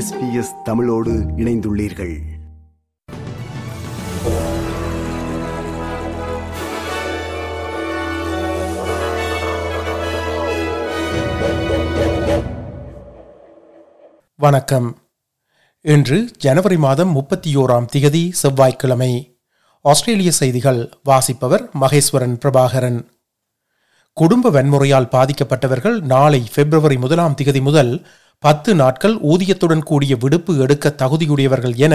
SBS தமிழோடு இணைந்துள்ளீர்கள். வணக்கம். இன்று ஜனவரி மாதம் முப்பத்தி ஓராம் திகதி செவ்வாய்க்கிழமை. ஆஸ்திரேலிய செய்திகள் வாசிப்பவர் மகேஸ்வரன் பிரபாகரன். குடும்ப வன்முறையால் பாதிக்கப்பட்டவர்கள் நாளை பிப்ரவரி முதலாம் திகதி முதல் பத்து நாட்கள் ஊதியத்துடன் கூடிய விடுப்பு எடுக்க தகுதியுடையவர்கள் என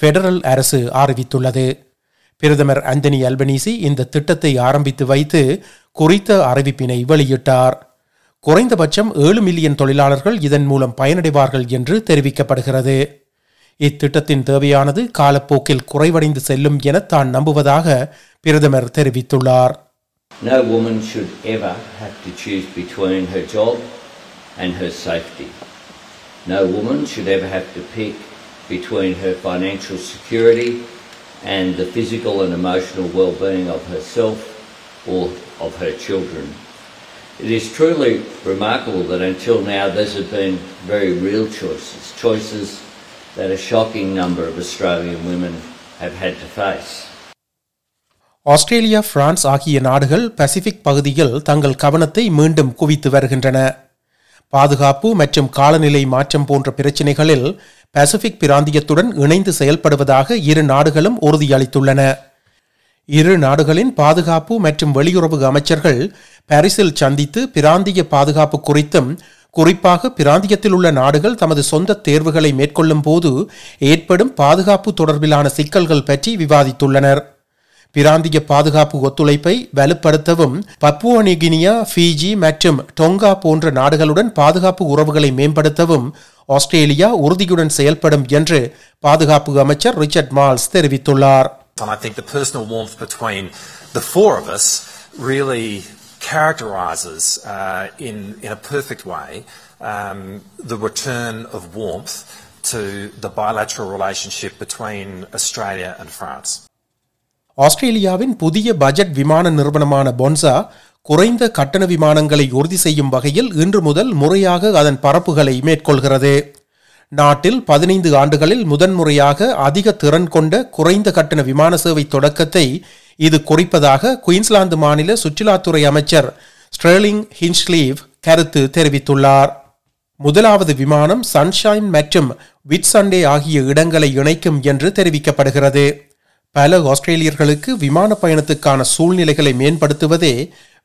பெடரல் அரசு அறிவித்துள்ளது. பிரதமர் அந்தனி அல்பனீசி இந்த திட்டத்தை ஆரம்பித்து வைத்து குறித்த அறிவிப்பினை வெளியிட்டார். குறைந்தபட்சம் ஏழு மில்லியன் தொழிலாளர்கள் இதன் மூலம் பயனடைவார்கள் என்று தெரிவிக்கப்படுகிறது. இத்திட்டத்தின் தேவையானது காலப்போக்கில் குறைவடைந்து செல்லும் என தான் நம்புவதாக பிரதமர் தெரிவித்துள்ளார். No woman should ever have to choose between her job and her safety. No woman should ever have to pick between her financial security and the physical and emotional well-being of herself or of her children. It is truly remarkable that until now these have been very real choices, choices that a shocking number of Australian women have had to face. Australia France ஆகிய நாடுகள் Pacific பகுதியில் தங்கள் கவனத்தை மீண்டும் குவித்து வருகின்றன பாதுகாப்பு மற்றும் காலநிலை மாற்றம் போன்ற பிரச்சினைகளில் பசிபிக் பிராந்தியத்துடன் இணைந்து செயல்படுவதாக இரு நாடுகளும் உறுதியளித்துள்ளன. இரு நாடுகளின் பாதுகாப்பு மற்றும் வெளியுறவு அமைச்சர்கள் பாரிஸில் சந்தித்து பிராந்திய பாதுகாப்பு குறித்தும் குறிப்பாக பிராந்தியத்தில் உள்ள நாடுகள் தமது சொந்த தேர்வுகளை மேற்கொள்ளும் போது ஏற்படும் பாதுகாப்பு தொடர்பிலான சிக்கல்கள் பற்றி விவாதித்துள்ளனர். பிராந்திய பாதுகாப்பு ஒத்துழைப்பை வலுப்படுத்தவும் பப்புவனிகினியா ஃபிஜி மற்றும் டொங்கா போன்ற நாடுகளுடன் பாதுகாப்பு உறவுகளை மேம்படுத்தவும் ஆஸ்திரேலியா உறுதியுடன் செயல்படும் என்று பாதுகாப்பு அமைச்சர் ரிச்சர்ட் மால்ஸ் தெரிவித்துள்ளார் And I think the personal warmth between the four of us really characterises uh, in, in a perfect way um, the return of warmth to the bilateral relationship between Australia and France. ஆஸ்திரேலியாவின் புதிய budget விமான நிறுவனமான பொன்சா குறைந்த கட்டண விமானங்களை உறுதி செய்யும் வகையில் இன்று முதல் முறையாக அதன் பரப்புகளை மேற்கொள்கிறது. நாட்டில் பதினைந்து ஆண்டுகளில் முதன்முறையாக அதிக திறன் கொண்ட குறைந்த கட்டண விமான சேவை தொடக்கத்தை இது குறிப்பதாக குயின்ஸ்லாந்து மாநில சுற்றுலாத்துறை அமைச்சர் ஸ்ட்ரேலிங் ஹின்ஸ்லீவ் கருத்து தெரிவித்துள்ளார். முதலாவது விமானம் சன்ஷைன் மற்றும் விட்சண்டே ஆகிய இடங்களை இணைக்கும் என்று தெரிவிக்கப்படுகிறது. பல ஆஸ்திரேலியர்களுக்கு விமான பயணத்துக்கான சூழ்நிலைகளை மேம்படுத்துவதே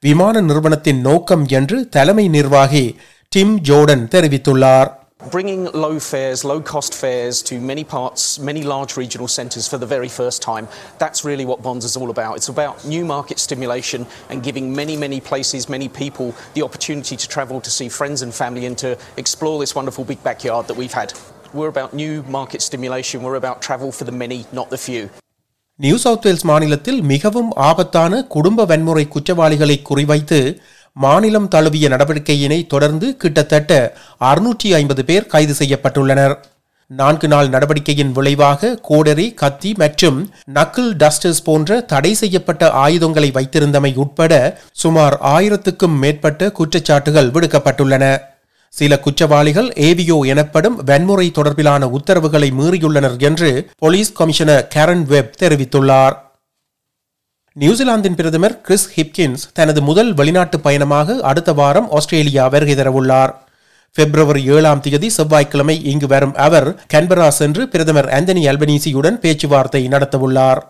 விமான நிறுவனத்தின் நோக்கம் என்று தலைமை நிர்வாகி டிம் ஜோர்டன் தெரிவித்துள்ளார் bringing low fares, low cost fares to many parts, many large regional centres for the very first time. That's really what Bonds is all about. It's about new market stimulation and giving many, many places, many people the opportunity to travel to see friends and family and to explore this wonderful big backyard that we've had. We're about new market stimulation. We're about travel for the many, not the few. New South Wales மாநிலத்தில் மிகவும் ஆபத்தான குடும்ப வன்முறை குற்றவாளிகளை குறிவைத்து மாநிலம் தழுவிய நடவடிக்கையினை தொடர்ந்து கிட்டத்தட்ட அறுநூற்றி ஐம்பது பேர் கைது செய்யப்பட்டுள்ளனர். நான்கு நாள் நடவடிக்கையின் விளைவாக கோடரி கத்தி மற்றும் நக்கிள் டஸ்டர்ஸ் போன்ற தடை செய்யப்பட்ட ஆயுதங்களை வைத்திருந்தமை உட்பட சுமார் ஆயிரத்துக்கும் மேற்பட்ட குற்றச்சாட்டுகள் விடுக்கப்பட்டுள்ளன. சில குற்றவாளிகள் ஏவியோ எனப்படும் வன்முறை தொடர்பிலான உத்தரவுகளை மீறியுள்ளனர் என்று போலீஸ் கமிஷனர் கேரன் வெப் தெரிவித்துள்ளார். நியூசிலாந்தின் பிரதமர் கிறிஸ் ஹிப்கின்ஸ் தனது முதல் வெளிநாட்டு பயணமாக அடுத்த வாரம் ஆஸ்திரேலியா வருகை தரவுள்ளார். பிப்ரவரி ஏழாம் தேதி செவ்வாய்க்கிழமை இங்கு வரும் அவர் கன்பரா சென்று பிரதமர் ஆந்தனி அல்பனீசியுடன் பேச்சுவார்த்தை நடத்தவுள்ளார்.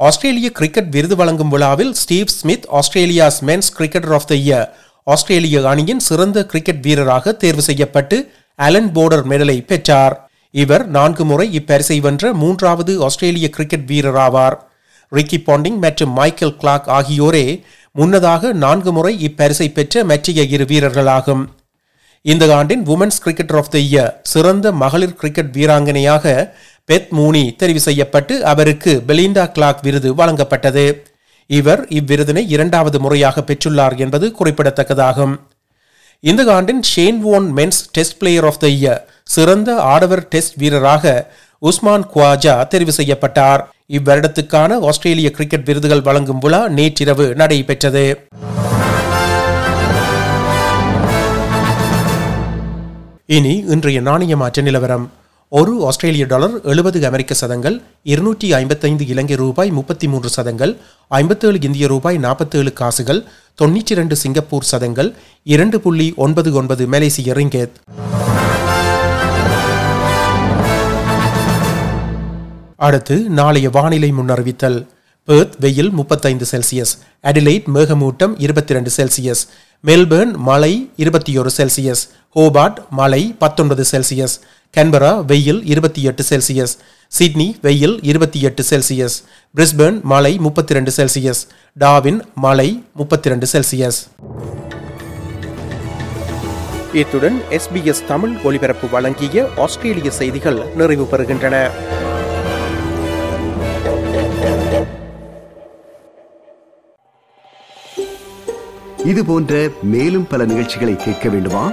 ஆஸ்திரேலிய கிரிக்கெட் விருது வழங்கும் விழாவில் Steve Smith Australia's men's cricketer of the year Australian அணியின் சிறந்த கிரிக்கெட் வீரராக தேர்வு செய்யப்பட்டு அலன் போர்டர் மெடலை பெற்றார். இவர் நான்கு முறை இப்பரிசை வென்ற மூன்றாவது ஆஸ்திரேலிய கிரிக்கெட் வீரர் ஆவார் ரிக்கி பாண்டிங் மற்றும் மைக்கேல் கிளாக் ஆகியோரே முன்னதாக நான்கு முறை இப்பரிசை பெற்ற மற்றைய இரு வீரர்களாகும். இந்த ஆண்டின் women's cricketer of the year சிறந்த மகளிர் கிரிக்கெட் வீராங்கனையாக பெத் மூனி தெரிவு செய்யப்பட்டு அவருக்கு பெலிண்டா கிளாக் விருது வழங்கப்பட்டது. இவர் இவ்விருதினை இரண்டாவது முறையாக பெற்றுள்ளார் என்பது குறிப்பிடத்தக்கதாகும். இந்த ஆண்டின் Shane Warne men's test player of the year சிறந்த ஆடவர் டெஸ்ட் வீரராக உஸ்மான் குவாஜா தெரிவு செய்யப்பட்டார். இவ்வருடத்துக்கான ஆஸ்திரேலிய கிரிக்கெட் விருதுகள் வழங்கும் விழா நேற்றிரவு நடைபெற்றது. இனி இன்றைய நாணய மாற்ற நிலவரம். ஒரு ஆஸ்திரேலிய டாலர் எழுபது அமெரிக்க சதங்கள் இருநூற்றி ஐம்பத்தைந்து இலங்கை ரூபாய் முப்பத்தி மூன்று சதங்கள் ஐம்பத்தேழு இந்திய ரூபாய் நாற்பத்தேழு காசுகள் தொன்னூற்றி இரண்டு சிங்கப்பூர் சதங்கள் இரண்டு புள்ளி ஒன்பது ஒன்பது மலேசிய ரிங்கேத் அடுத்து நாளைய வானிலை முன்னறிவித்தல். பெர்த் வெயில் முப்பத்தைந்து செல்சியஸ் அடிலைட் மேகமூட்டம் இருபத்தி ரெண்டு செல்சியஸ் மெல்பேர்ன் மழை இருபத்தி ஒரு செல்சியஸ் ஹோபார்ட் மழை பத்தொன்பது செல்சியஸ் கன்பரா வெயில் இருபத்தி எட்டு செல்சியஸ் சிட்னி வெயில் இருபத்தி எட்டு செல்சியஸ் பிரிஸ்பேர்ன் மழை முப்பத்தி ரெண்டு செல்சியஸ் டாவின் மழை முப்பத்தி ரெண்டு செல்சியஸ். இத்துடன் எஸ்பிஎஸ் தமிழ் ஒலிபரப்பு வழங்கிய ஆஸ்திரேலிய செய்திகள் நிறைவு பெறுகின்றன. இது போன்ற மேலும் பல நிகழ்ச்சிகளை கேட்க வேண்டுமா?